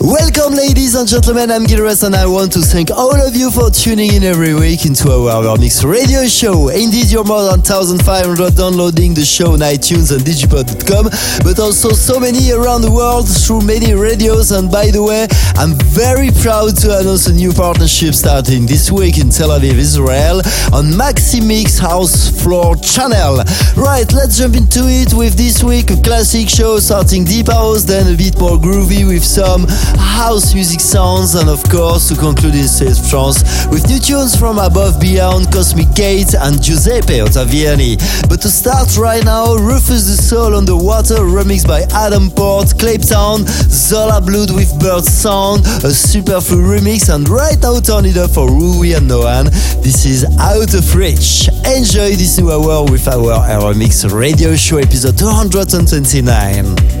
Welcome, ladies and gentlemen. I'm Gilres, and I want to thank all of you for tuning in every week into our Mix radio show. Indeed, you're more than 1,500 downloading the show on iTunes and digipod.com, but also so many around the world through many radios. And by the way, I'm very proud to announce a new partnership starting this week in Tel Aviv, Israel, on Maximix House Floor Channel. Right, let's jump into it with this week a classic show starting deep house, then a bit more groovy with some house music sounds, and of course, to conclude in Sales France with new tunes from Above Beyond, Cosmic Gate, and Giuseppe Ottaviani. But to start right now, Rufus Du Sol on the Water, remixed by Adam Port, Clay Town, Zola Blood with Bird Sound, a Super Flu remix, and right now turn it up for Rui and Noan. This is Out of Reach. Enjoy this new hour with our Evermix radio show episode 229.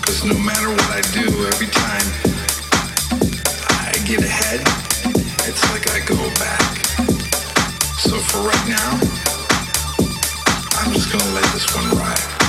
Because no matter what I do, every time I get ahead, it's like I go back. So for right now, I'm just going to let this one ride.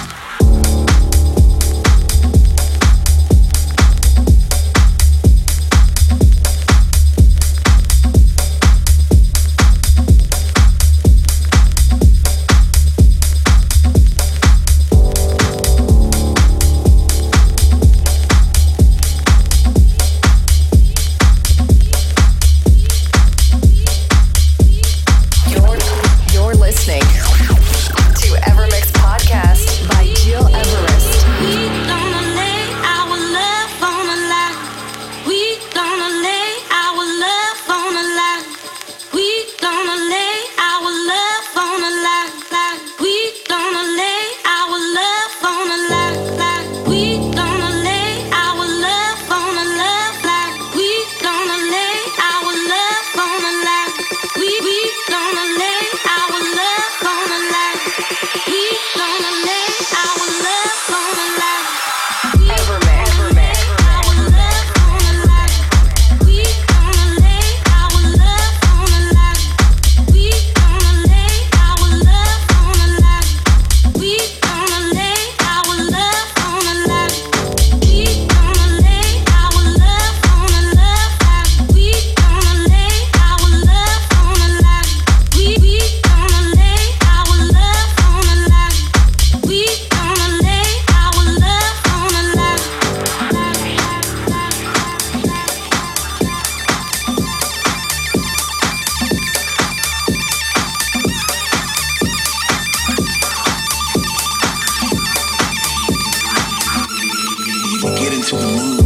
into the.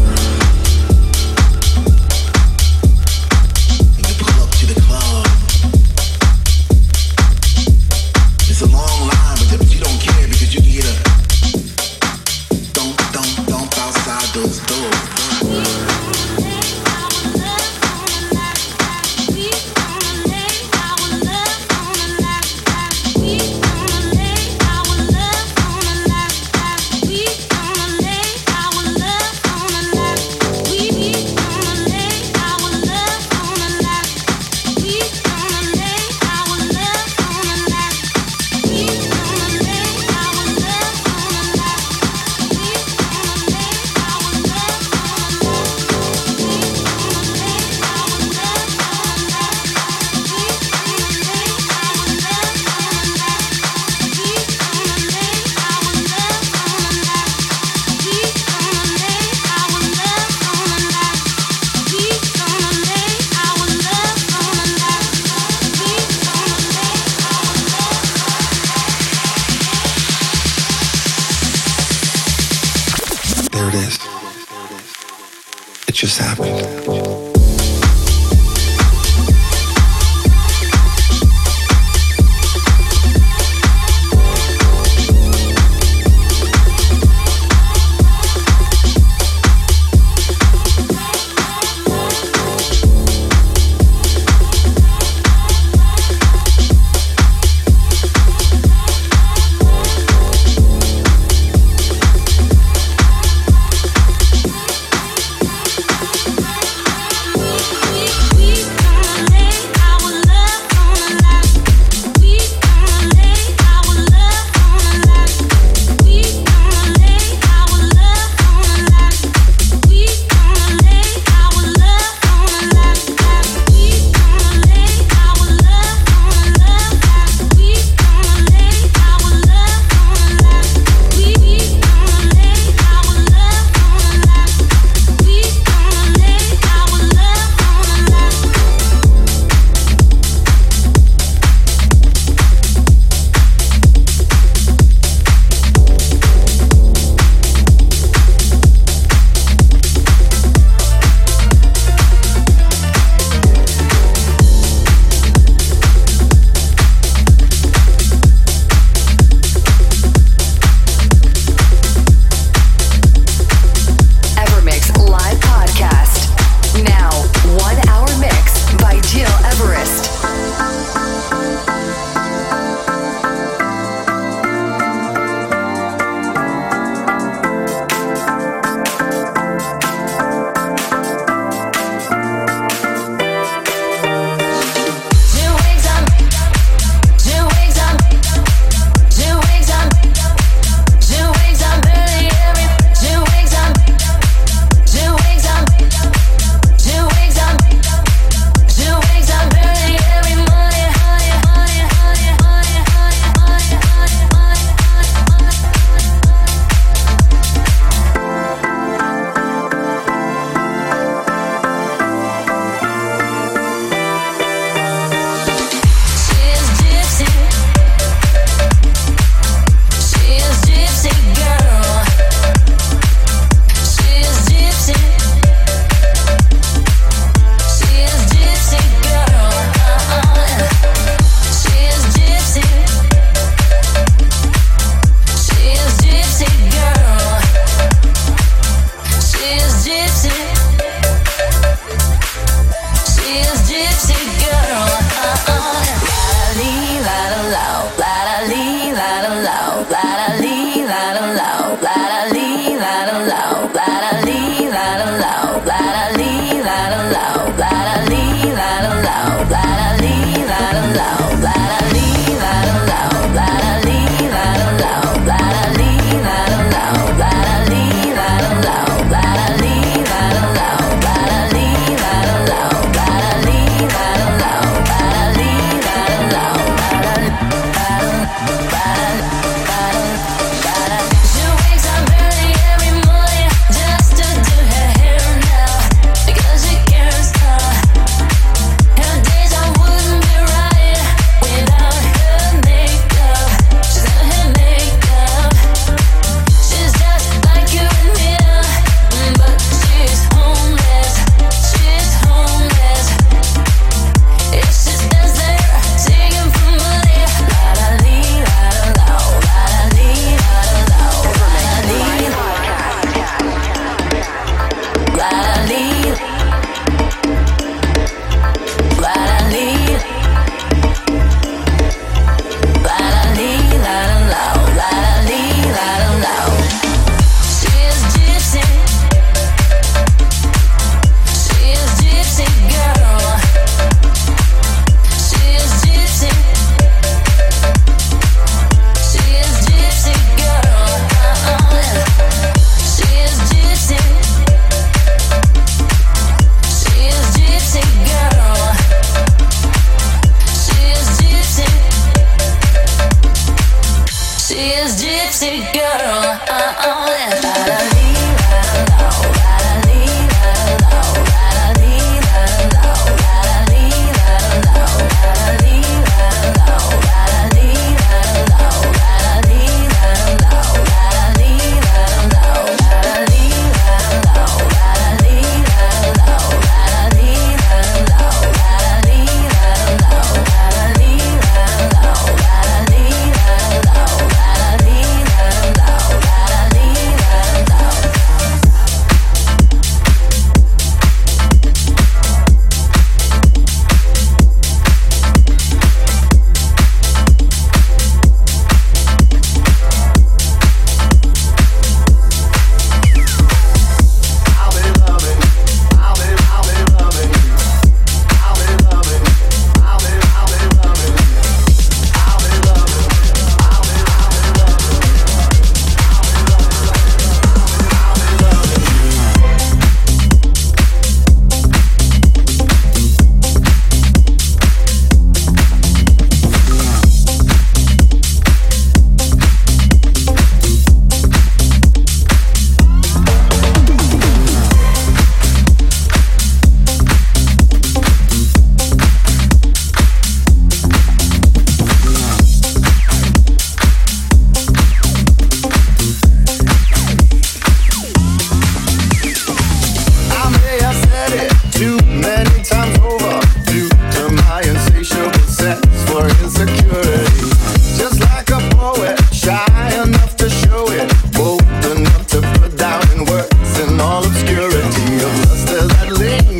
Sexy girl. Uh-uh. Forever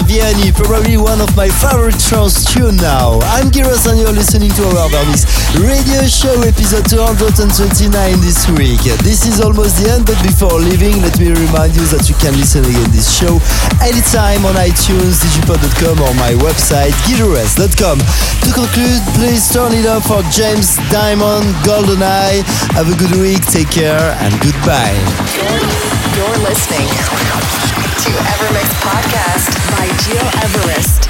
Vianney, probably one of my favorite trance tune now. I'm Giros and you're listening to Evermix radio show episode 229 this week. This is almost the end, but before leaving, let me remind you that you can listen again this show anytime on iTunes, digipod.com or my website, gileverest.com. To conclude, please turn it up for James Diamond, GoldenEye. Have a good week, take care, and goodbye. You're listening to Evermix Podcast by Gil Everest.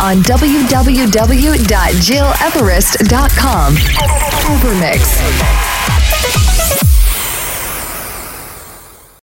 On www.gileverest.com. Evermix.